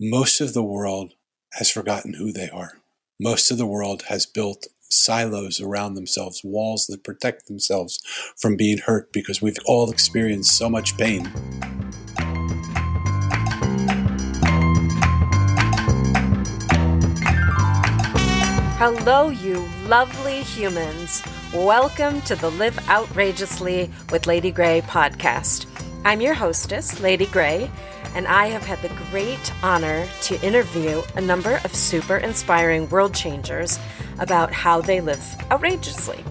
Most of the world has forgotten who they are. Most of the world has built silos around themselves, walls that protect themselves from being hurt because we've all experienced so much pain. Hello, you lovely humans. Welcome to the Live Outrageously with Lady Grey podcast. I'm your hostess, Lady Grey, and I have had the great honor to interview a number of super inspiring world changers about how they live outrageously.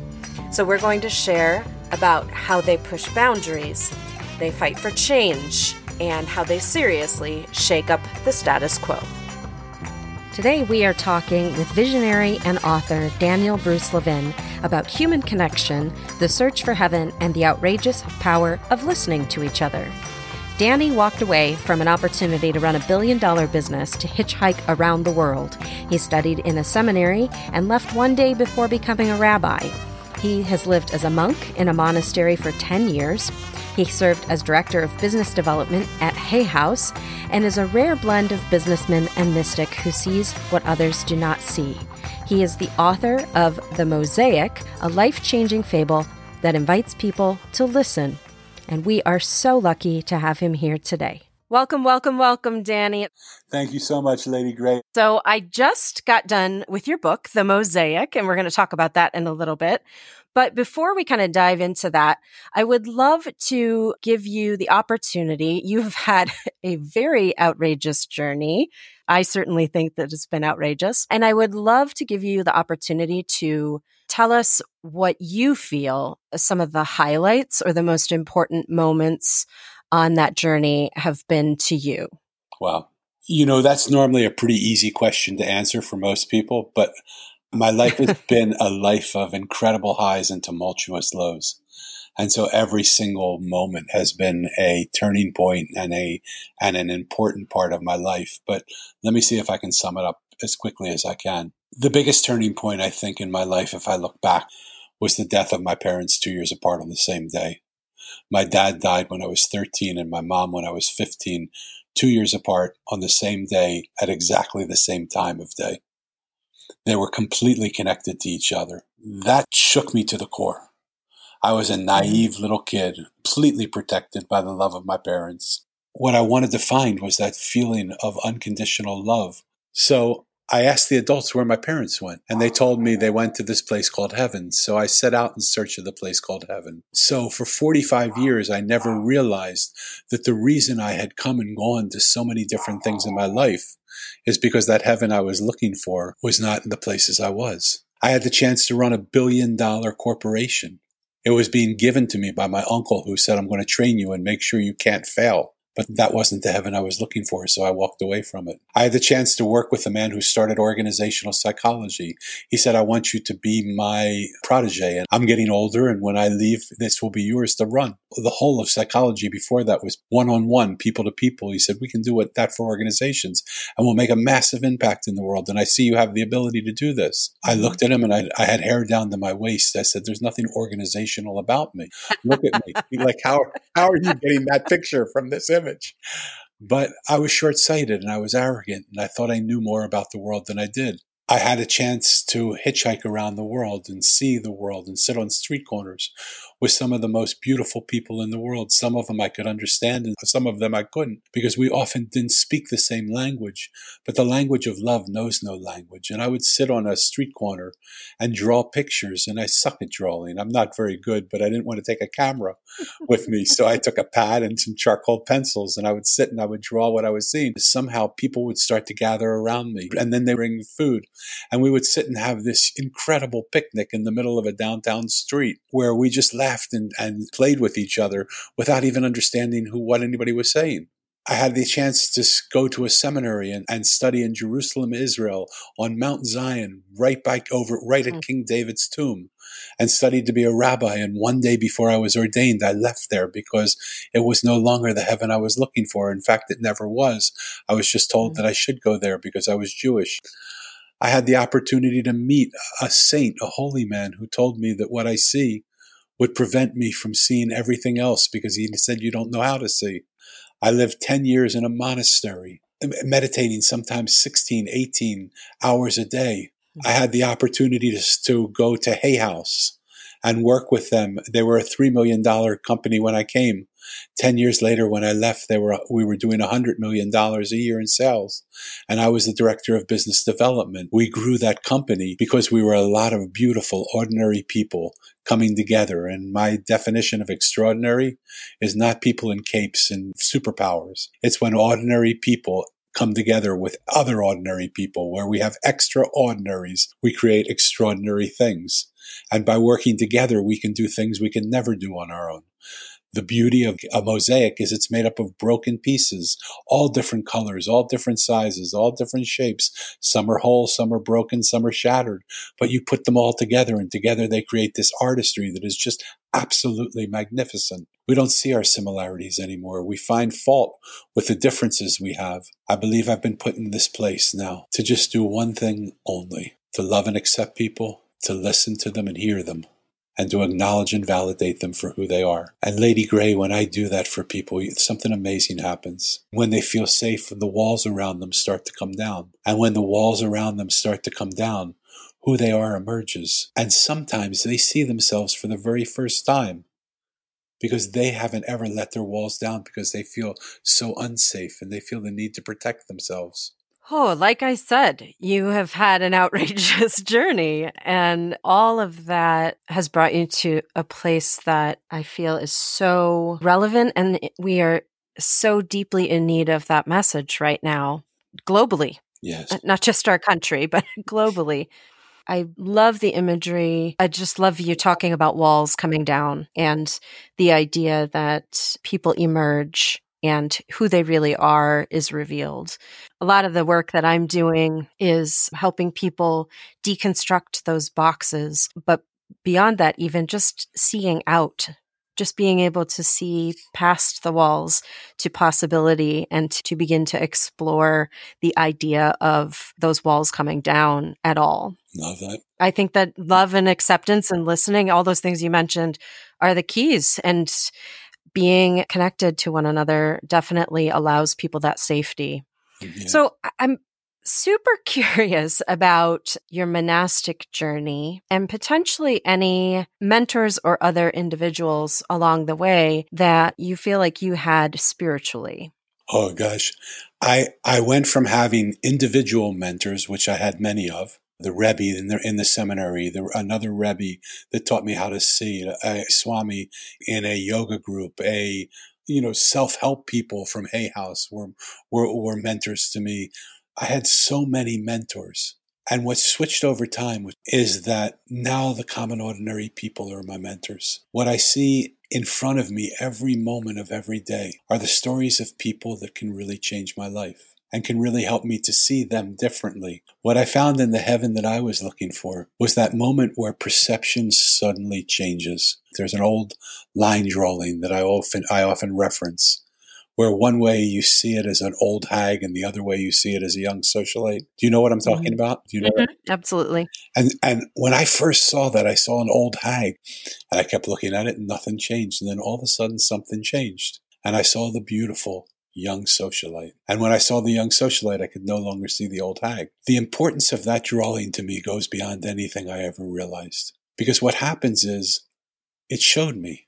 So, we're going to share about how they push boundaries, they fight for change, and how they seriously shake up the status quo. Today, we are talking with visionary and author Daniel Bruce Levin about human connection, the search for heaven, and the outrageous power of listening to each other. Danny walked away from an opportunity to run a billion dollar business to hitchhike around the world. He studied in a seminary and left one day before becoming a rabbi. He has lived as a monk in a monastery for 10 years. He served as director of business development at Hay House and is a rare blend of businessman and mystic who sees what others do not see. He is the author of The Mosaic, a life changing fable that invites people to listen. And we are so lucky to have him here today. Welcome, welcome, welcome, Danny. Thank you so much, Lady Grey. So, I just got done with your book, The Mosaic, and we're going to talk about that in a little bit. But before we kind of dive into that, I would love to give you the opportunity. You have had a very outrageous journey. I certainly think that it's been outrageous. And I would love to give you the opportunity to tell us what you feel some of the highlights or the most important moments on that journey have been to you. Wow. You know, that's normally a pretty easy question to answer for most people, but my life has been a life of incredible highs and tumultuous lows. And so every single moment has been a turning point and a and an important part of my life. But let me see if I can sum it up as quickly as I can. The biggest turning point I think in my life if I look back was the death of my parents 2 years apart on the same day. My dad died when I was 13 and my mom when I was 15, 2 years apart on the same day at exactly the same time of day. They were completely connected to each other. That shook me to the core. I was a naive little kid, completely protected by the love of my parents. What I wanted to find was that feeling of unconditional love. So I asked the adults where my parents went, and they told me they went to this place called heaven. So I set out in search of the place called heaven. So for 45 years, I never realized that the reason I had come and gone to so many different things in my life is because that heaven I was looking for was not in the places I was. I had the chance to run a billion dollar corporation. It was being given to me by my uncle who said, I'm going to train you and make sure you can't fail but that wasn't the heaven I was looking for, so I walked away from it. I had the chance to work with a man who started organizational psychology. He said, I want you to be my protege, and I'm getting older, and when I leave, this will be yours to run. The whole of psychology before that was one on one, people to people. He said, We can do that for organizations, and we'll make a massive impact in the world. And I see you have the ability to do this. I mm-hmm. looked at him, and I, I had hair down to my waist. I said, There's nothing organizational about me. Look at me. like, how, how are you getting that picture from this image? Image. But I was short sighted and I was arrogant and I thought I knew more about the world than I did. I had a chance to hitchhike around the world and see the world and sit on street corners with some of the most beautiful people in the world. Some of them I could understand and some of them I couldn't because we often didn't speak the same language. But the language of love knows no language. And I would sit on a street corner and draw pictures and I suck at drawing. I'm not very good, but I didn't want to take a camera with me. So I took a pad and some charcoal pencils and I would sit and I would draw what I was seeing. Somehow people would start to gather around me and then they bring food and we would sit and have this incredible picnic in the middle of a downtown street where we just laughed and, and played with each other without even understanding who what anybody was saying. I had the chance to go to a seminary and, and study in Jerusalem, Israel, on Mount Zion, right by over, right at mm. King David's tomb, and studied to be a rabbi. And one day before I was ordained, I left there because it was no longer the heaven I was looking for. In fact, it never was. I was just told mm. that I should go there because I was Jewish. I had the opportunity to meet a saint, a holy man, who told me that what I see would prevent me from seeing everything else because he said, You don't know how to see. I lived 10 years in a monastery meditating sometimes 16, 18 hours a day. Hmm. I had the opportunity to, to go to Hay House and work with them. They were a $3 million company when I came. 10 years later, when I left, they were, we were doing $100 million a year in sales. And I was the director of business development. We grew that company because we were a lot of beautiful, ordinary people coming together. And my definition of extraordinary is not people in capes and superpowers. It's when ordinary people come together with other ordinary people where we have extraordinaries. We create extraordinary things. And by working together, we can do things we can never do on our own. The beauty of a mosaic is it's made up of broken pieces, all different colors, all different sizes, all different shapes. Some are whole, some are broken, some are shattered, but you put them all together and together they create this artistry that is just absolutely magnificent. We don't see our similarities anymore. We find fault with the differences we have. I believe I've been put in this place now to just do one thing only to love and accept people, to listen to them and hear them, and to acknowledge and validate them for who they are. And Lady Gray, when I do that for people, something amazing happens. When they feel safe, the walls around them start to come down. And when the walls around them start to come down, who they are emerges. And sometimes they see themselves for the very first time because they haven't ever let their walls down because they feel so unsafe and they feel the need to protect themselves. Oh, like I said, you have had an outrageous journey, and all of that has brought you to a place that I feel is so relevant. And we are so deeply in need of that message right now, globally. Yes. Not just our country, but globally. I love the imagery. I just love you talking about walls coming down and the idea that people emerge and who they really are is revealed. A lot of the work that I'm doing is helping people deconstruct those boxes, but beyond that, even just seeing out, just being able to see past the walls to possibility and to begin to explore the idea of those walls coming down at all. Love that. I think that love and acceptance and listening, all those things you mentioned, are the keys. And being connected to one another definitely allows people that safety. Yeah. So I'm super curious about your monastic journey and potentially any mentors or other individuals along the way that you feel like you had spiritually. Oh gosh. I I went from having individual mentors which I had many of the Rebbe in the, in the seminary, the, another Rebbe that taught me how to see, a Swami in a yoga group, a you know self help people from Hay House were, were were mentors to me. I had so many mentors. And what switched over time is that now the common ordinary people are my mentors. What I see in front of me every moment of every day are the stories of people that can really change my life and can really help me to see them differently. What I found in the heaven that I was looking for was that moment where perception suddenly changes. There's an old line drawing that I often, I often reference where one way you see it as an old hag and the other way you see it as a young socialite. Do you know what I'm talking mm-hmm. about? Do you know mm-hmm. Absolutely. And and when I first saw that, I saw an old hag and I kept looking at it and nothing changed. And then all of a sudden something changed. And I saw the beautiful young socialite. And when I saw the young socialite, I could no longer see the old hag. The importance of that drawing to me goes beyond anything I ever realized. Because what happens is it showed me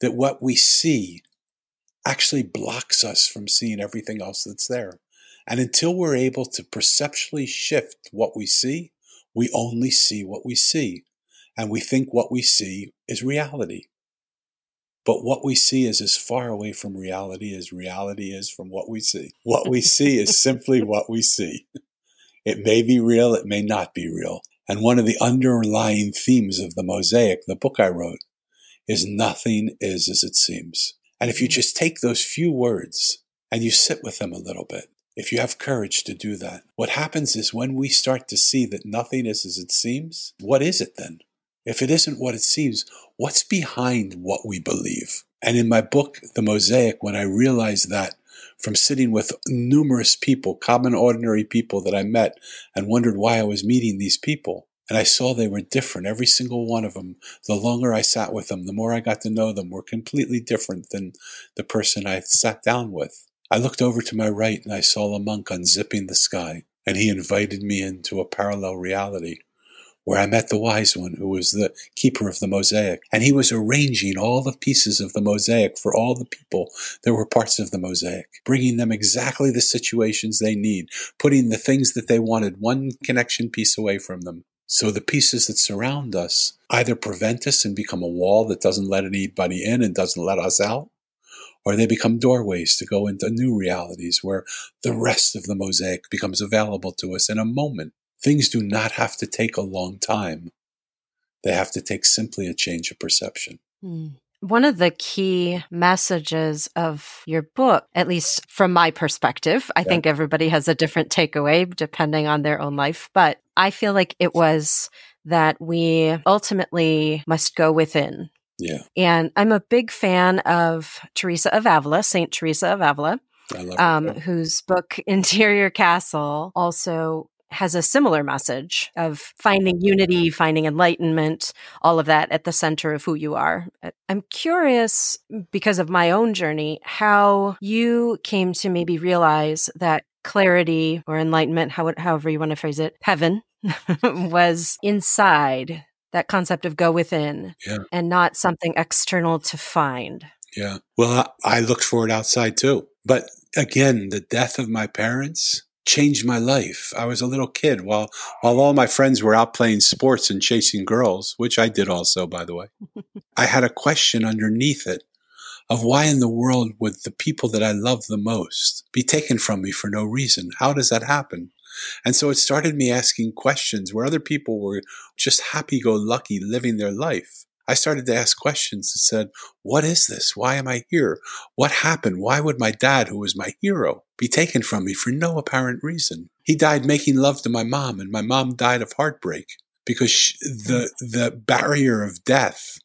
that what we see actually blocks us from seeing everything else that's there. And until we're able to perceptually shift what we see, we only see what we see. And we think what we see is reality. But what we see is as far away from reality as reality is from what we see. What we see is simply what we see. It may be real, it may not be real. And one of the underlying themes of the Mosaic, the book I wrote, is nothing is as it seems. And if you mm-hmm. just take those few words and you sit with them a little bit, if you have courage to do that, what happens is when we start to see that nothing is as it seems, what is it then? If it isn't what it seems, what's behind what we believe? And in my book, The Mosaic, when I realized that from sitting with numerous people, common, ordinary people that I met, and wondered why I was meeting these people, and I saw they were different, every single one of them. The longer I sat with them, the more I got to know them, were completely different than the person I sat down with. I looked over to my right and I saw a monk unzipping the sky, and he invited me into a parallel reality where I met the wise one who was the keeper of the mosaic. And he was arranging all the pieces of the mosaic for all the people that were parts of the mosaic, bringing them exactly the situations they need, putting the things that they wanted one connection piece away from them. So the pieces that surround us either prevent us and become a wall that doesn't let anybody in and doesn't let us out, or they become doorways to go into new realities where the rest of the mosaic becomes available to us in a moment. Things do not have to take a long time. They have to take simply a change of perception. Mm. One of the key messages of your book, at least from my perspective, I yeah. think everybody has a different takeaway depending on their own life, but I feel like it was that we ultimately must go within. Yeah. And I'm a big fan of Teresa of Avila, Saint Teresa of Avila, um, whose book Interior Castle also has a similar message of finding unity, finding enlightenment, all of that at the center of who you are. I'm curious, because of my own journey, how you came to maybe realize that clarity or enlightenment, however you want to phrase it, heaven was inside that concept of go within yeah. and not something external to find. Yeah. Well, I looked for it outside too. But again, the death of my parents changed my life. I was a little kid while while all my friends were out playing sports and chasing girls, which I did also, by the way. I had a question underneath it of why in the world would the people that I love the most be taken from me for no reason? How does that happen? And so it started me asking questions where other people were just happy go lucky living their life. I started to ask questions that said, What is this? Why am I here? What happened? Why would my dad, who was my hero, be taken from me for no apparent reason? He died making love to my mom, and my mom died of heartbreak because she, the, the barrier of death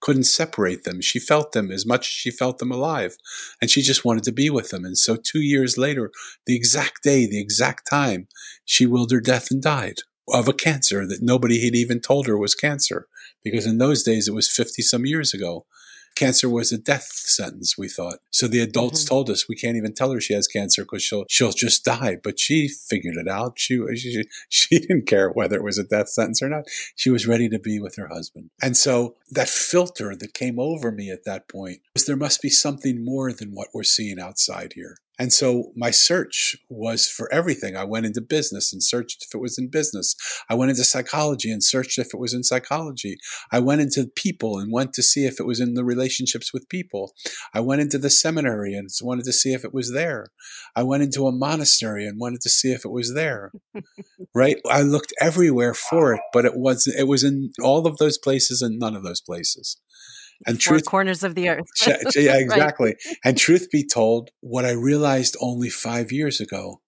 couldn't separate them. She felt them as much as she felt them alive, and she just wanted to be with them. And so, two years later, the exact day, the exact time, she willed her death and died of a cancer that nobody had even told her was cancer because in those days it was 50 some years ago. Cancer was a death sentence, we thought. So the adults mm-hmm. told us we can't even tell her she has cancer because she'll she'll just die. But she figured it out. She, she she didn't care whether it was a death sentence or not. She was ready to be with her husband. And so that filter that came over me at that point was there must be something more than what we're seeing outside here. And so my search was for everything. I went into business and searched if it was in business. I went into psychology and searched if it was in psychology. I went into people and went to see if it was in the relationships with people. I went into the seminary and wanted to see if it was there. I went into a monastery and wanted to see if it was there. right? I looked everywhere for it, but it was it was in all of those places and none of those places. And Four truth corners of the earth. yeah, exactly. right. And truth be told, what I realized only five years ago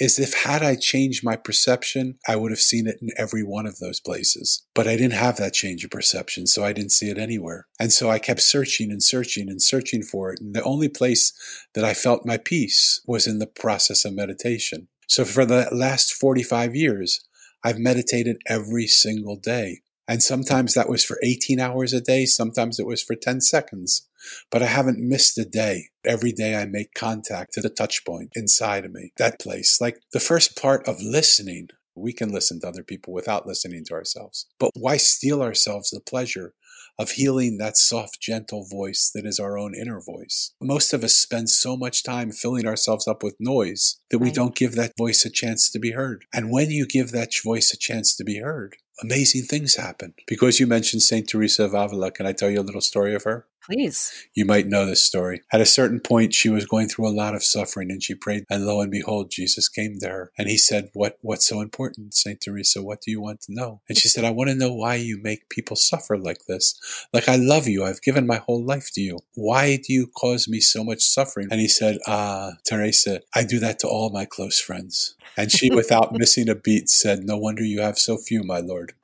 is if had I changed my perception, I would have seen it in every one of those places. But I didn't have that change of perception, so I didn't see it anywhere. And so I kept searching and searching and searching for it. And the only place that I felt my peace was in the process of meditation. So for the last 45 years, I've meditated every single day. And sometimes that was for 18 hours a day. Sometimes it was for 10 seconds. But I haven't missed a day. Every day I make contact to the touch point inside of me, that place. Like the first part of listening, we can listen to other people without listening to ourselves. But why steal ourselves the pleasure of healing that soft, gentle voice that is our own inner voice. Most of us spend so much time filling ourselves up with noise that we right. don't give that voice a chance to be heard. And when you give that voice a chance to be heard, amazing things happen. Because you mentioned St. Teresa of Avila, can I tell you a little story of her? Please. You might know this story. At a certain point, she was going through a lot of suffering and she prayed, and lo and behold, Jesus came to her and he said, What what's so important, Saint Teresa? What do you want to know? And she said, I want to know why you make people suffer like this. Like I love you. I've given my whole life to you. Why do you cause me so much suffering? And he said, Ah, Teresa, I do that to all my close friends. And she, without missing a beat, said, No wonder you have so few, my lord.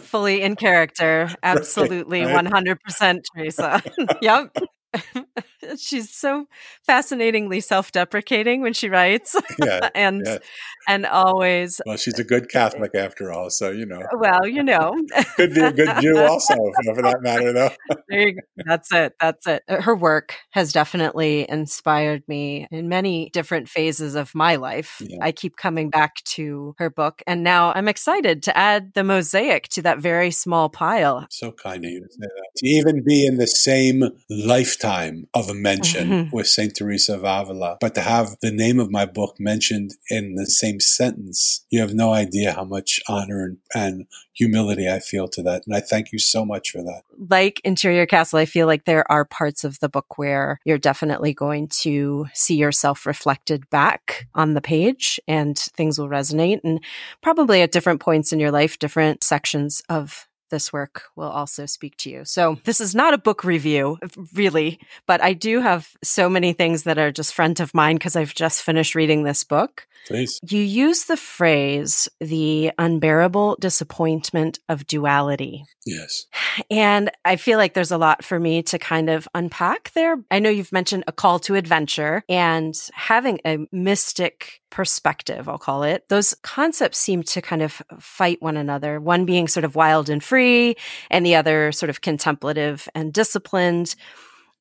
Fully in character. Absolutely. Right, right. 100% Teresa. yep. she's so fascinatingly self-deprecating when she writes yeah, and yeah. and always well she's eh, a good eh, catholic after all so you know. Eh, well you know. Could be a good jew also for that matter though. There you go. that's it that's it. Uh, her work has definitely inspired me in many different phases of my life. Yeah. i keep coming back to her book and now i'm excited to add the mosaic to that very small pile. So kind of you to say that. To even be in the same lifetime of a mention mm-hmm. with Saint Teresa of Avila, but to have the name of my book mentioned in the same sentence, you have no idea how much honor and, and humility I feel to that. And I thank you so much for that. Like Interior Castle, I feel like there are parts of the book where you're definitely going to see yourself reflected back on the page and things will resonate. And probably at different points in your life, different sections of this work will also speak to you. So, this is not a book review, uh, really, but I do have so many things that are just front of mind because I've just finished reading this book. Please. You use the phrase the unbearable disappointment of duality. Yes. And I feel like there's a lot for me to kind of unpack there. I know you've mentioned a call to adventure and having a mystic perspective, I'll call it. Those concepts seem to kind of fight one another, one being sort of wild and free, and the other sort of contemplative and disciplined.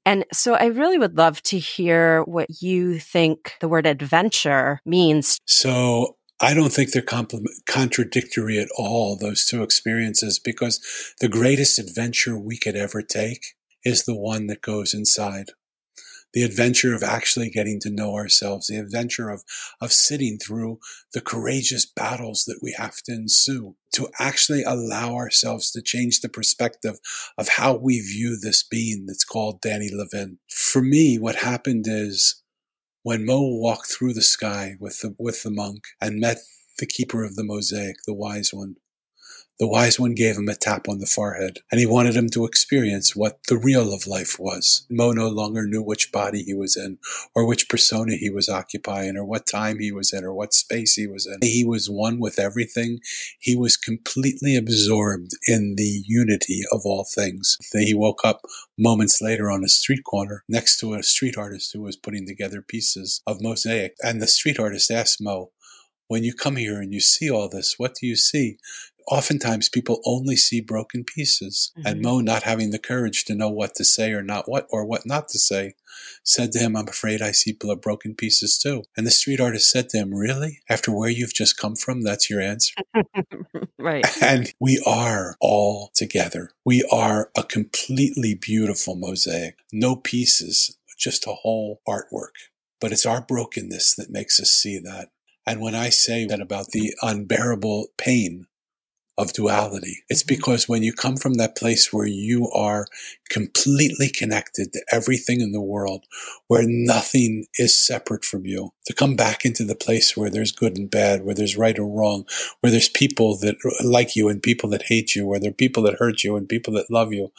And so I really would love to hear what you think the word adventure means. So I don't think they're contradictory at all, those two experiences, because the greatest adventure we could ever take is the one that goes inside the adventure of actually getting to know ourselves, the adventure of, of sitting through the courageous battles that we have to ensue, to actually allow ourselves to change the perspective of how we view this being that's called Danny Levin. For me, what happened is when Mo walked through the sky with the, with the monk and met the keeper of the mosaic, the wise one, the wise one gave him a tap on the forehead, and he wanted him to experience what the real of life was. Mo no longer knew which body he was in, or which persona he was occupying, or what time he was in, or what space he was in. He was one with everything. He was completely absorbed in the unity of all things. He woke up moments later on a street corner next to a street artist who was putting together pieces of mosaic. And the street artist asked Mo, when you come here and you see all this, what do you see? Oftentimes people only see broken pieces mm-hmm. and mo not having the courage to know what to say or not what or what not to say said to him i'm afraid i see broken pieces too. And the street artist said to him really? After where you've just come from that's your answer? Right. And we are all together. We are a completely beautiful mosaic. No pieces just a whole artwork. But it's our brokenness that makes us see that. And when I say that about the unbearable pain of duality. It's mm-hmm. because when you come from that place where you are completely connected to everything in the world, where nothing is separate from you, to come back into the place where there's good and bad, where there's right or wrong, where there's people that like you and people that hate you, where there are people that hurt you and people that love you,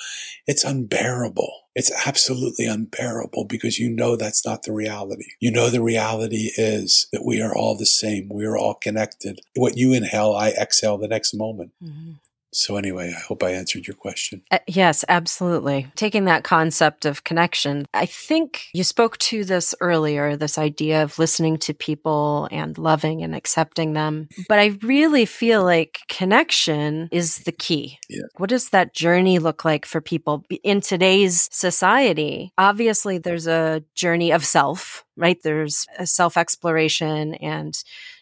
it's unbearable. It's absolutely unbearable because you know that's not the reality. You know the reality is that we are all the same. We are all connected. What you inhale, I exhale the next moment. Mm-hmm. So, anyway, I hope I answered your question. Uh, yes, absolutely. Taking that concept of connection, I think you spoke to this earlier this idea of listening to people and loving and accepting them. But I really feel like connection is the key. Yeah. What does that journey look like for people in today's society? Obviously, there's a journey of self, right? There's a self exploration and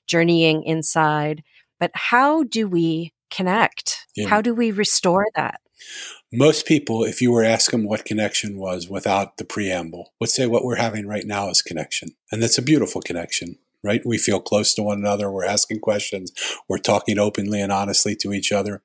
journeying inside. But how do we connect? Yeah. How do we restore that? Most people, if you were asking them what connection was without the preamble, would say what we're having right now is connection. And that's a beautiful connection, right? We feel close to one another. We're asking questions. We're talking openly and honestly to each other.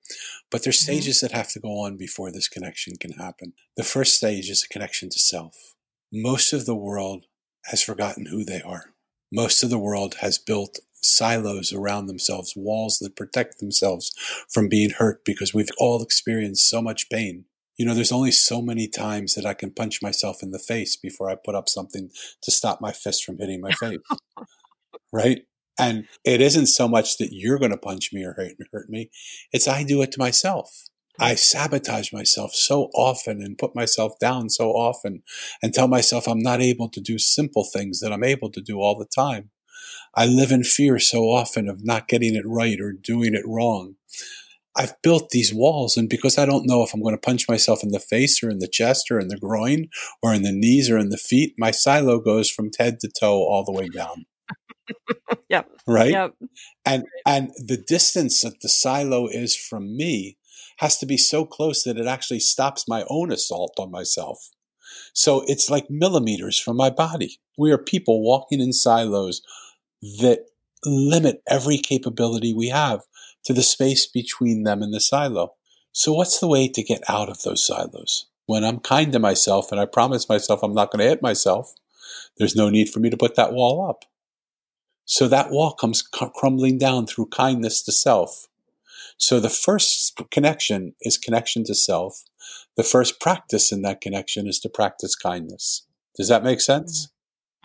But there's mm-hmm. stages that have to go on before this connection can happen. The first stage is a connection to self. Most of the world has forgotten who they are. Most of the world has built silos around themselves, walls that protect themselves from being hurt because we've all experienced so much pain. You know, there's only so many times that I can punch myself in the face before I put up something to stop my fist from hitting my face. right? And it isn't so much that you're going to punch me or hurt, hurt me. It's I do it to myself. I sabotage myself so often and put myself down so often and tell myself I'm not able to do simple things that I'm able to do all the time. I live in fear so often of not getting it right or doing it wrong. I've built these walls, and because I don't know if I'm going to punch myself in the face or in the chest or in the groin or in the knees or in the feet, my silo goes from head to toe all the way down. yep. Right? Yep. And and the distance that the silo is from me has to be so close that it actually stops my own assault on myself. So it's like millimeters from my body. We are people walking in silos that limit every capability we have to the space between them and the silo. So what's the way to get out of those silos? When I'm kind to myself and I promise myself I'm not going to hit myself, there's no need for me to put that wall up. So that wall comes crumbling down through kindness to self. So the first connection is connection to self. The first practice in that connection is to practice kindness. Does that make sense? Mm.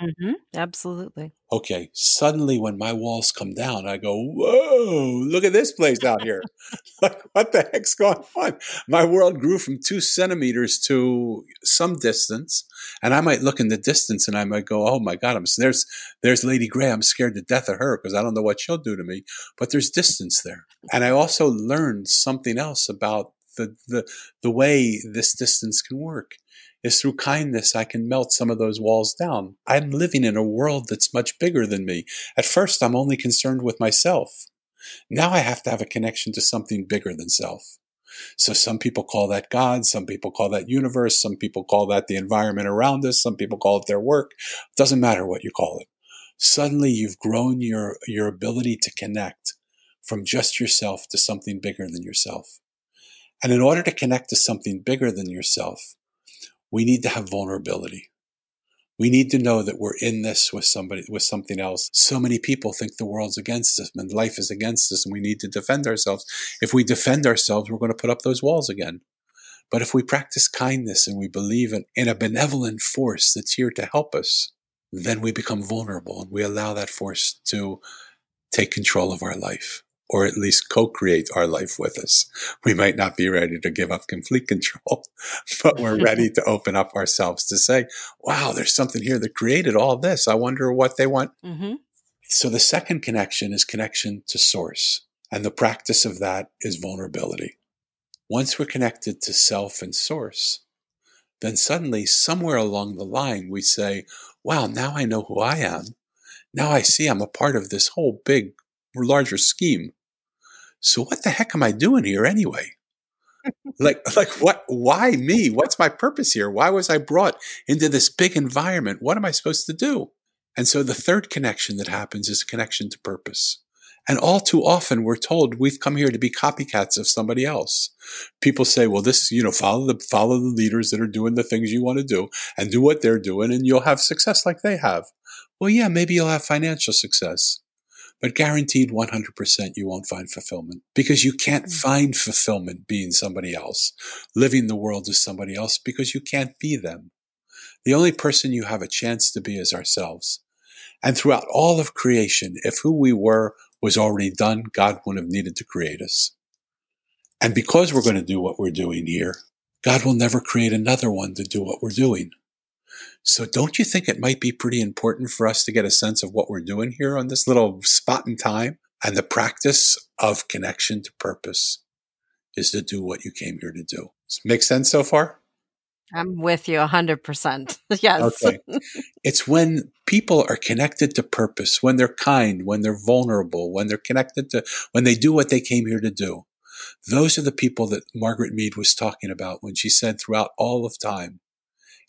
Mm-hmm. Absolutely. Okay. Suddenly, when my walls come down, I go, "Whoa! Look at this place out here! like, what the heck's going on?" My world grew from two centimeters to some distance, and I might look in the distance and I might go, "Oh my God! I'm there's there's Lady Gray. I'm scared to death of her because I don't know what she'll do to me." But there's distance there, and I also learned something else about the the the way this distance can work is through kindness I can melt some of those walls down. I'm living in a world that's much bigger than me. At first, I'm only concerned with myself. Now I have to have a connection to something bigger than self. So some people call that God, some people call that universe, some people call that the environment around us, some people call it their work. It doesn't matter what you call it. Suddenly you've grown your, your ability to connect from just yourself to something bigger than yourself. And in order to connect to something bigger than yourself, we need to have vulnerability. We need to know that we're in this with somebody, with something else. So many people think the world's against us and life is against us and we need to defend ourselves. If we defend ourselves, we're going to put up those walls again. But if we practice kindness and we believe in, in a benevolent force that's here to help us, then we become vulnerable and we allow that force to take control of our life or at least co-create our life with us. We might not be ready to give up complete control, but we're ready to open up ourselves to say, wow, there's something here that created all this. I wonder what they want. Mm-hmm. So the second connection is connection to source. And the practice of that is vulnerability. Once we're connected to self and source, then suddenly somewhere along the line we say, wow, now I know who I am. Now I see I'm a part of this whole big, larger scheme. So what the heck am I doing here anyway? like like what why me? What's my purpose here? Why was I brought into this big environment? What am I supposed to do? And so the third connection that happens is a connection to purpose. And all too often we're told we've come here to be copycats of somebody else. People say, well, this, you know, follow the, follow the leaders that are doing the things you want to do and do what they're doing and you'll have success like they have. Well, yeah, maybe you'll have financial success but guaranteed 100% you won't find fulfillment because you can't mm. find fulfillment being somebody else, living the world as somebody else because you can't be them. The only person you have a chance to be is ourselves. And throughout all of creation, if who we were was already done, God wouldn't have needed to create us. And because we're going to do what we're doing here, God will never create another one to do what we're doing. So don't you think it might be pretty important for us to get a sense of what we're doing here on this little spot in time? And the practice of connection to purpose is to do what you came here to do. Does make sense so far? I'm with you 100%. yes. Okay. It's when people are connected to purpose, when they're kind, when they're vulnerable, when they're connected to, when they do what they came here to do. Those are the people that Margaret Mead was talking about when she said throughout all of time,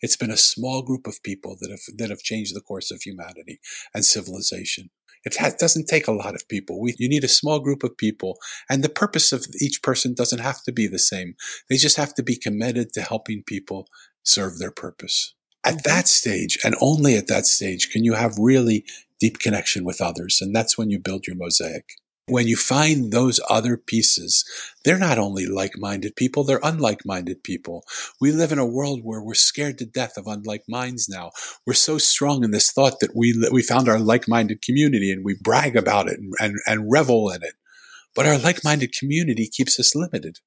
it's been a small group of people that have that have changed the course of humanity and civilization. It ha- doesn't take a lot of people. We, you need a small group of people, and the purpose of each person doesn't have to be the same. They just have to be committed to helping people serve their purpose. At mm-hmm. that stage, and only at that stage, can you have really deep connection with others, and that's when you build your mosaic. When you find those other pieces, they're not only like minded people, they're unlike minded people. We live in a world where we're scared to death of unlike minds now. We're so strong in this thought that we, we found our like minded community and we brag about it and, and, and revel in it. But our like minded community keeps us limited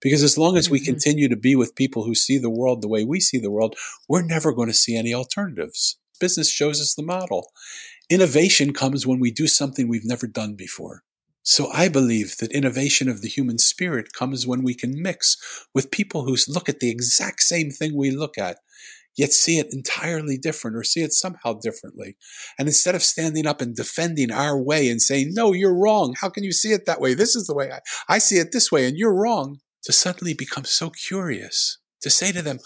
Because as long as we Mhm. continue to be with people who see the world the way we see the world, we're never going to see any alternatives. Business shows us the model. Innovation comes when we do something we've never done before. So I believe that innovation of the human spirit comes when we can mix with people who look at the exact same thing we look at, yet see it entirely different or see it somehow differently. And instead of standing up and defending our way and saying, no, you're wrong. How can you see it that way? This is the way I, I see it this way and you're wrong. To suddenly become so curious to say to them,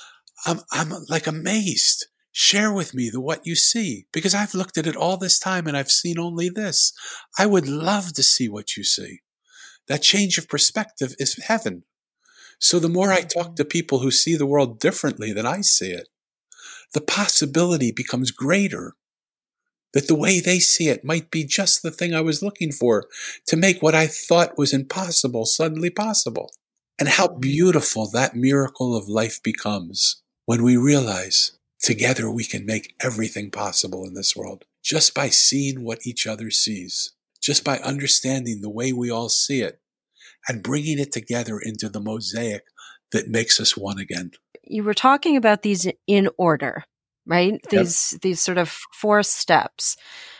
I'm, I'm like amazed. Share with me the what you see because I've looked at it all this time and I've seen only this. I would love to see what you see. That change of perspective is heaven. So the more I talk to people who see the world differently than I see it, the possibility becomes greater that the way they see it might be just the thing I was looking for to make what I thought was impossible suddenly possible. And how mm-hmm. beautiful that miracle of life becomes when we realize together we can make everything possible in this world just by seeing what each other sees, just by understanding the way we all see it and bringing it together into the mosaic that makes us one again. You were talking about these in order, right? These these sort of four steps.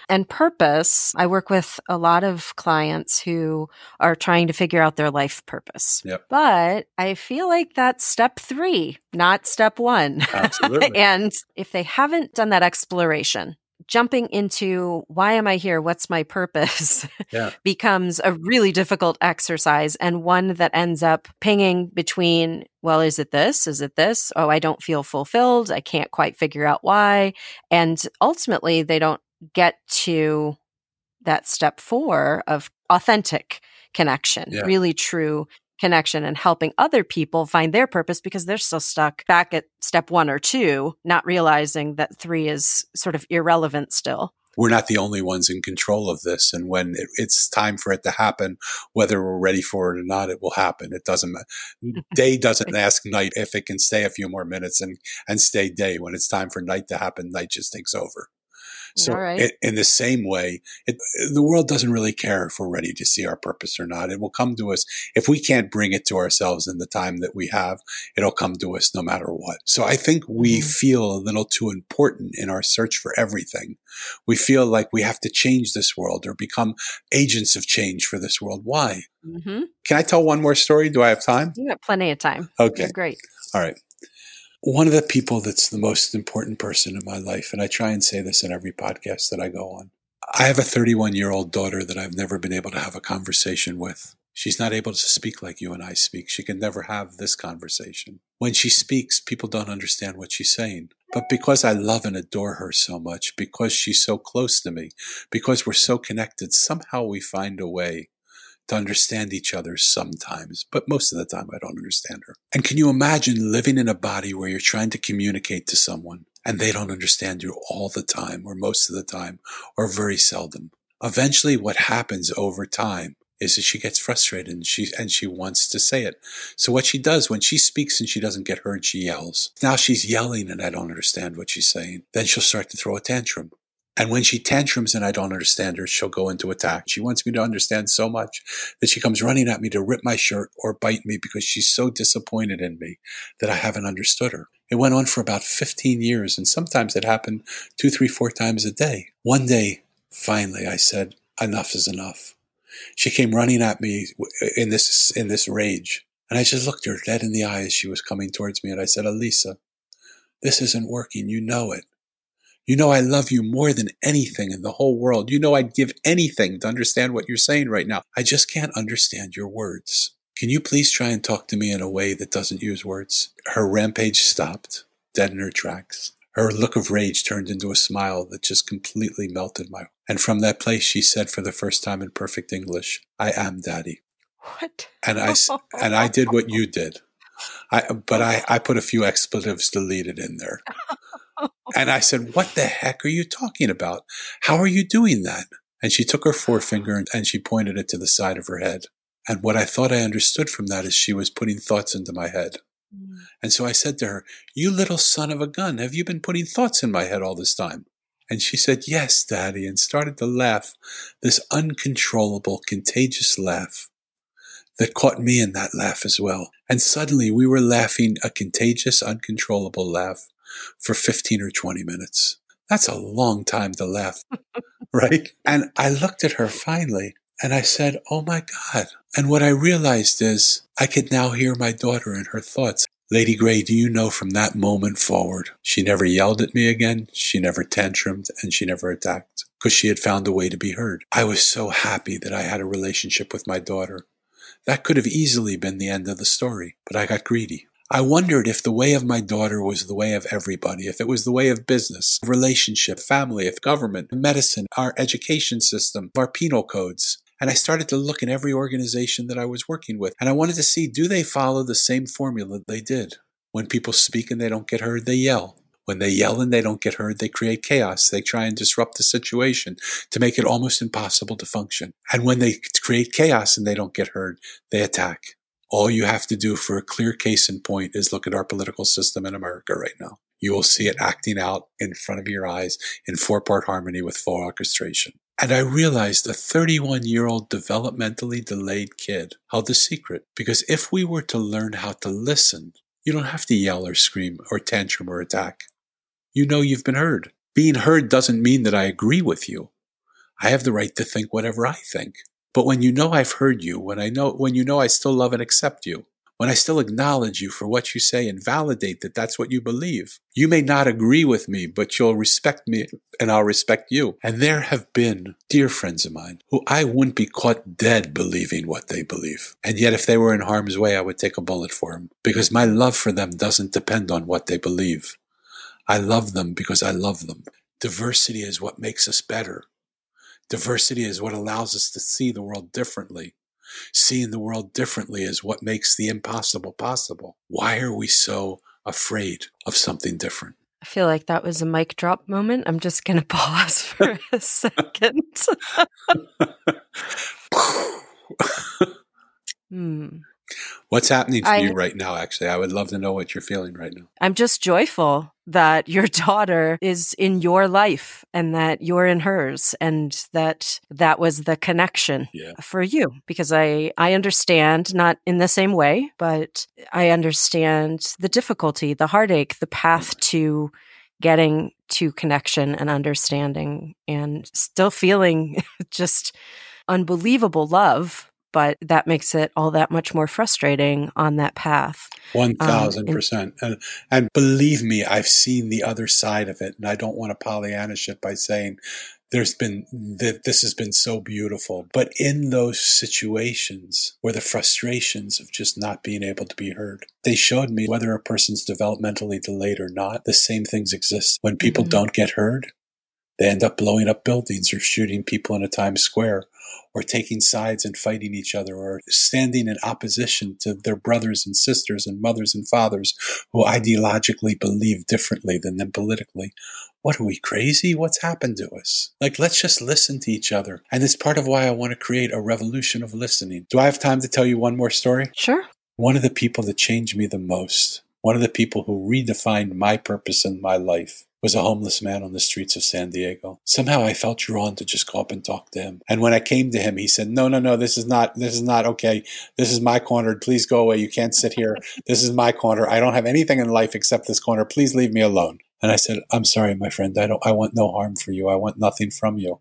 And purpose, I work with a lot of clients who are trying to figure out their life purpose. Yep. But I feel like that's step three, not step one. Absolutely. and if they haven't done that exploration, jumping into why am I here? What's my purpose? Yeah. becomes a really difficult exercise and one that ends up pinging between, well, is it this? Is it this? Oh, I don't feel fulfilled. I can't quite figure out why. And ultimately, they don't get to that step four of authentic connection, Yeah. really true connection and helping other people find their purpose because they're still stuck back at step one or two, not realizing that three is sort of irrelevant still. we're not the only ones in control of this. And when it, it's time for it to happen, whether we're ready for it or not, it will happen. It doesn't matter. Day doesn't ask night if it can stay a few more minutes and, and stay day. When it's time for night to happen, night just takes over. So right. it, in the same way, it, the world doesn't really care if we're ready to see our purpose or not. It will come to us. If we can't bring it to ourselves in the time that we have, it'll come to us no matter what. So I think we Mhm. feel a little too important in our search for everything. We feel like we have to change this world or become agents of change for this world. Why? Mm-hmm. Can I tell one more story? Do I have time? You got plenty of time. Okay. Great. All right. One of the people that's the most important person in my life, and I try and say this in every podcast that I go on. I have a 31 year old daughter that I've never been able to have a conversation with. She's not able to speak like you and I speak. She can never have this conversation. When she speaks, people don't understand what she's saying. But because I love and adore her so much, because she's so close to me, because we're so connected, somehow we find a way to understand each other sometimes, but most of the time I don't understand her. And can you imagine living in a body where you're trying to communicate to someone and they don't understand you all the time or most of the time or very seldom? Eventually what happens over time is that she gets frustrated and she and she wants to say it. So what she does when she speaks and she doesn't get heard, she yells. Now she's yelling and I don't understand what she's saying. Then she'll start to throw a tantrum. And when she tantrums and I don't understand her, she'll go into attack. She wants me to understand so much that she comes running at me to rip my shirt or bite me because she's so disappointed in me that I haven't understood her. It went on for about 15 years, and sometimes it happened two, three, four times a day. One day, finally, I said, enough is enough. She came running at me in this, in this rage. And I just looked her dead in the eye as she was coming towards me. And I said, Elisa, this isn't working. You know it. You know, I love you more than anything in the whole world. You know, I'd give anything to understand what you're saying right now. I just can't understand your words. Can you please try and talk to me in a way that doesn't use words? Her rampage stopped, dead in her tracks. Her look of rage turned into a smile that just completely melted my. And from that place, she said for the first time in perfect English, I am daddy. What? And I and I did what you did. I, but I, I put a few expletives deleted in there. And I said, What the heck are you talking about? How are you doing that? And she took her forefinger and, she pointed it to the side of her head. And what I thought I understood from that is she was putting thoughts into my head. Mm. And so I said to her, You little son of a gun, have you been putting thoughts in my head all this time? And she said, Yes, Daddy, and started to laugh, this uncontrollable, contagious laugh that caught me in that laugh as well. And suddenly we were laughing a contagious, uncontrollable laugh for 15 or 20 minutes. That's a long time to laugh, right? And I looked at her finally and I said, Oh my God. And what I realized is I could now hear my daughter and her thoughts. Lady Gray, do you know from that moment forward, she never yelled at me again, she never tantrumed, and she never attacked because she had found a way to be heard. I was so happy that I had a relationship with my daughter. That could have easily been the end of the story, but I got greedy. I wondered if the way of my daughter was the way of everybody, if it was the way of business, relationship, family, if government, medicine, our education system, our penal codes. And I started to look in every organization that I was working with. And I wanted to see do they follow the same formula they did? When people speak and they don't get heard, they yell. When they yell and they don't get heard, they create chaos. They try and disrupt the situation to make it almost impossible to function. And when they create chaos and they don't get heard, they attack. All you have to do for a clear case in point is look at our political system in America right now. You will see it acting out in front of your eyes in four part harmony with full orchestration. And I realized a 31 year old developmentally delayed kid held the secret because if we were to learn how to listen, you don't have to yell or scream or tantrum or attack. You know you've been heard. Being heard doesn't mean that I agree with you. I have the right to think whatever I think. But when you know I've heard you, when I know, when you know I still love and accept you, when I still acknowledge you for what you say and validate that that's what you believe, you may not agree with me, but you'll respect me and I'll respect you. And there have been dear friends of mine who I wouldn't be caught dead believing what they believe. And yet, if they were in harm's way, I would take a bullet for them because my love for them doesn't depend on what they believe. I love them because I love them. Diversity is what makes us better. Diversity is what allows us to see the world differently. Seeing the world differently is what makes the impossible possible. Why are we so afraid of something different? I feel like that was a mic drop moment. I'm just going to pause for a second. hmm. What's happening to I, you right now, actually? I would love to know what you're feeling right now. I'm just joyful that your daughter is in your life and that you're in hers and that that was the connection yeah. for you because I I understand not in the same way but I understand the difficulty the heartache the path mm-hmm. to getting to connection and understanding and still feeling just unbelievable love but that makes it all that much more frustrating on that path. One um, thousand percent. And and believe me, I've seen the other side of it, and I don't want to Pollyannish it by saying there's been that this has been so beautiful. But in those situations where the frustrations of just not being able to be heard, they showed me whether a person's developmentally delayed or not, the same things exist. When people mm-hmm. don't get heard, they end up blowing up buildings or shooting people in a Times Square or taking sides and fighting each other or standing in opposition to their brothers and sisters and mothers and fathers who ideologically believe differently than them politically. What are we crazy? What's happened to us? Like, let's just listen to each other. And it's part of why I want to create a revolution of listening. Do I have time to tell you one more story? Sure. One of the people that changed me the most, one of the people who redefined my purpose in my life, was a homeless man on the streets of San Diego. Somehow I felt drawn to just go up and talk to him. And when I came to him, he said, "No, no, no, this is not this is not okay. This is my corner. Please go away. You can't sit here. This is my corner. I don't have anything in life except this corner. Please leave me alone." And I said, "I'm sorry, my friend. I don't I want no harm for you. I want nothing from you.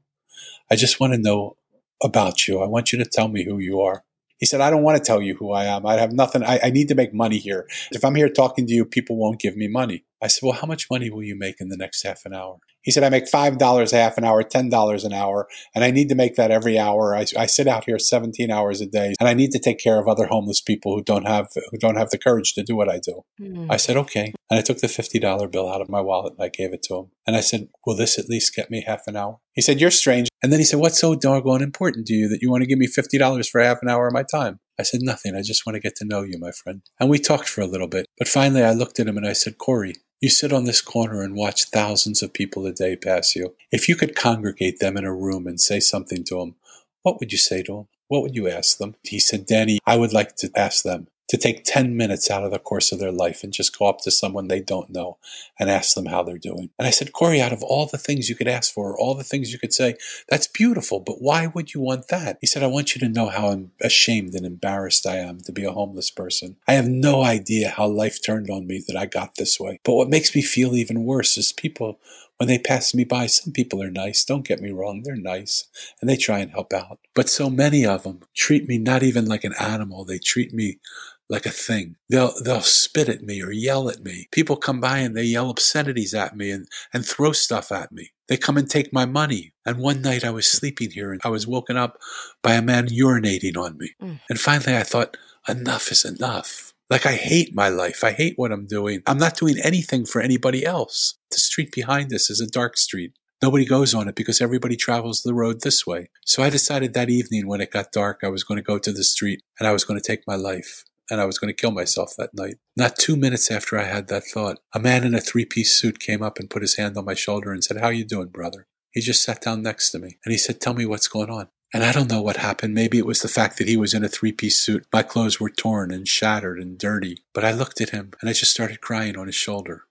I just want to know about you. I want you to tell me who you are." He said, I don't want to tell you who I am. I have nothing. I, I, need to make money here. If I'm here talking to you, people won't give me money. I said, Well, how much money will you make in the next half an hour? He said, I make $5 a half an hour, $10 an hour, and I need to make that every hour. I, I, sit out here 17 hours a day, and I need to take care of other homeless people who don't have, who don't have the courage to do what I do. Mm. I said, okay. And I took the $50 bill out of my wallet and I gave it to him. And I said, will this at least get me half an hour? He said, you're strange. And then he said, what's so doggone important to you that you want to give me $50 for half an hour of my time? I said, nothing. I just want to get to know you, my friend. And we talked for a little bit. But finally, I looked at him and I said, Corey, you sit on this corner and watch thousands of people a day pass you. If you could congregate them in a room and say something to them, what would you say to them? What would you ask them? He said, Danny, I would like to ask them, to take 10 minutes out of the course of their life and just go up to someone they don't know and ask them how they're doing. And I said, Corey, out of all the things you could ask for, all the things you could say, that's beautiful, but why would you want that? He said, I want you to know how ashamed and embarrassed I am to be a homeless person. I have no idea how life turned on me that I got this way. But what makes me feel even worse is people when they pass me by, some people are nice. Don't get me wrong. They're nice and they try and help out. But so many of them treat me not even like an animal. They treat me like a thing. They'll they'll spit at me or yell at me. People come by and they yell obscenities at me and, and throw stuff at me. They come and take my money. And one night I was sleeping here and I was woken up by a man urinating on me. Mm. And finally I thought, enough is enough. Like I hate my life. I hate what I'm doing. I'm not doing anything for anybody else. The street behind us is a dark street. Nobody goes on it because everybody travels the road this way. So I decided that evening when it got dark, I was going to go to the street and I was going to take my life and I was going to kill myself that night. Not two minutes after I had that thought, a man in a three-piece suit came up and put his hand on my shoulder and said, How you doing, brother? He just sat down next to me and he said, Tell me what's going on. And I don't know what happened. Maybe it was the fact that he was in a three-piece suit. My clothes were torn and shattered and dirty. But I looked at him and I just started crying on his shoulder.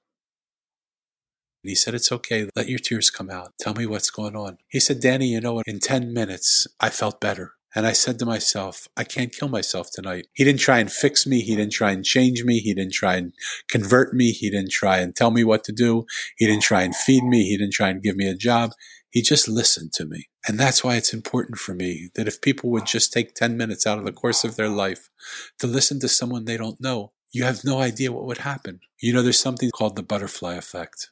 And he said, It's okay. Let your tears come out. Tell me what's going on. He said, Danny, you know what? In 10 minutes, I felt better. And I said to myself, I can't kill myself tonight. He didn't try and fix me. He didn't try and change me. He didn't try and convert me. He didn't try and tell me what to do. He didn't try and feed me. He didn't try and give me a job. He just listened to me. And that's why it's important for me that if people would just take 10 minutes out of the course of their life to listen to someone they don't know, you have no idea what would happen. You know, there's something called the butterfly effect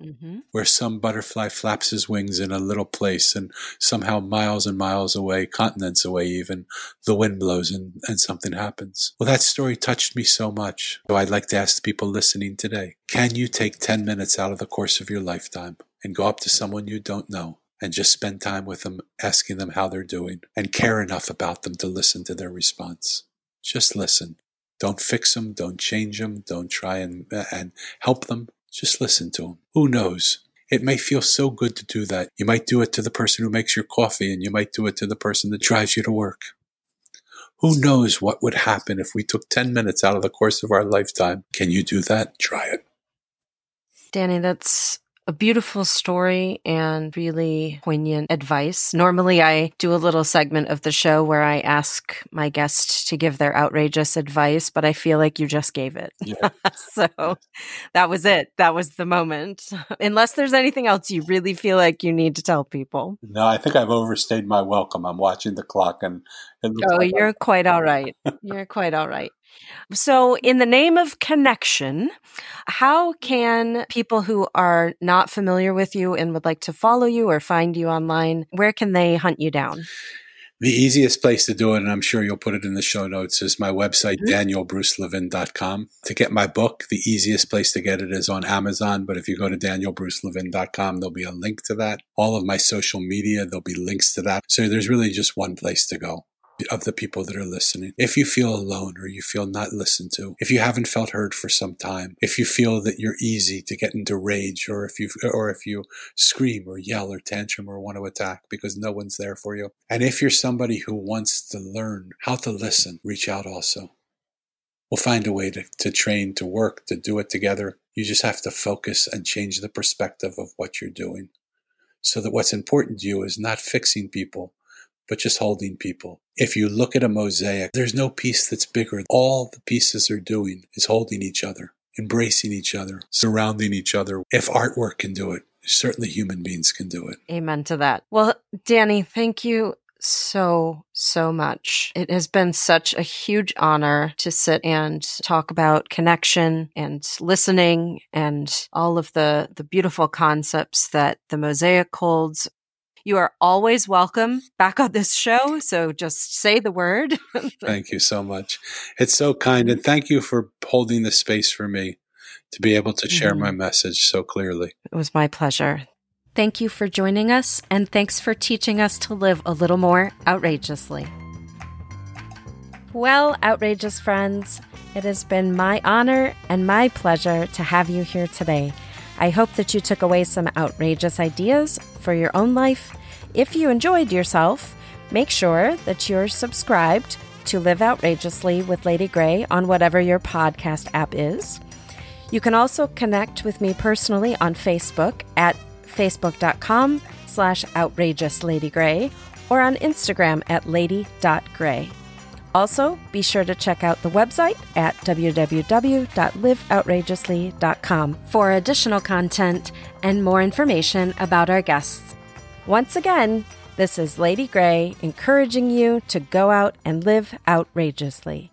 mm-hmm. where some butterfly flaps his wings in a little place and somehow miles and miles away, continents away even, the wind blows and, and something happens. Well, that story touched me so much. So I'd like to ask the people listening today, can you take 10 minutes out of the course of your lifetime and go up to someone you don't know and just spend time with them, asking them how they're doing and care enough about them to listen to their response? Just listen. Don't fix them. Don't change them. Don't try and, and help them. Just listen to them. Who knows? It may feel so good to do that. You might do it to the person who makes your coffee, and you might do it to the person that drives you to work. Who knows what would happen if we took 10 minutes out of the course of our lifetime? Can you do that? Try it. Danny, that's a beautiful story and really poignant advice. Normally, I do a little segment of the show where I ask my guest to give their outrageous advice, but I feel like you just gave it. Yeah. so that was it. That was the moment. Unless there's anything else you really feel like you need to tell people. No, I think I've overstayed my welcome. I'm watching the clock and. Oh, like you're quite all right. You're quite all right. So, in the name of connection, how can people who are not familiar with you and would like to follow you or find you online, where can they hunt you down? The easiest place to do it, and I'm sure you'll put it in the show notes, is my website, mm-hmm. danielbrucelevin.com. To get my book, the easiest place to get it is on Amazon. But if you go to danielbrucelevin.com, there'll be a link to that. All of my social media, there'll be links to that. So there's really just one place to go of the people that are listening. If you feel alone or you feel not listened to, if you haven't felt heard for some time, if you feel that you're easy to get into rage or if you or if you scream or yell or tantrum or want to attack because no one's there for you. And if you're somebody who wants to learn how to listen, reach out also. We'll find a way to, to train, to work, to do it together. You just have to focus and change the perspective of what you're doing. So that what's important to you is not fixing people, but just holding people. If you look at a mosaic, there's no piece that's bigger. All the pieces are doing is holding each other, embracing each other, surrounding each other. If artwork can do it, certainly human beings can do it. Amen to that. Well, Danny, thank you so, so much. It has been such a huge honor to sit and talk about connection and listening and all of the, the beautiful concepts that the mosaic holds you are always welcome back on this show. So just say the word. thank you so much. It's so kind. And thank you for holding the space for me to be able to share mm-hmm. my message so clearly. It was my pleasure. Thank you for joining us, and thanks for teaching us to live a little more outrageously. Well, outrageous friends, it has been my honor and my pleasure to have you here today. I hope that you took away some outrageous ideas for your own life. If you enjoyed yourself, make sure that you're subscribed to Live Outrageously with Lady Grey on whatever your podcast app is. You can also connect with me personally on Facebook at facebook.com slash outrageousladygray or on Instagram at lady.gray. Also, be sure to check out the website at www.liveoutrageously.com for additional content and more information about our guests. Once again, this is Lady Grey encouraging you to go out and live outrageously.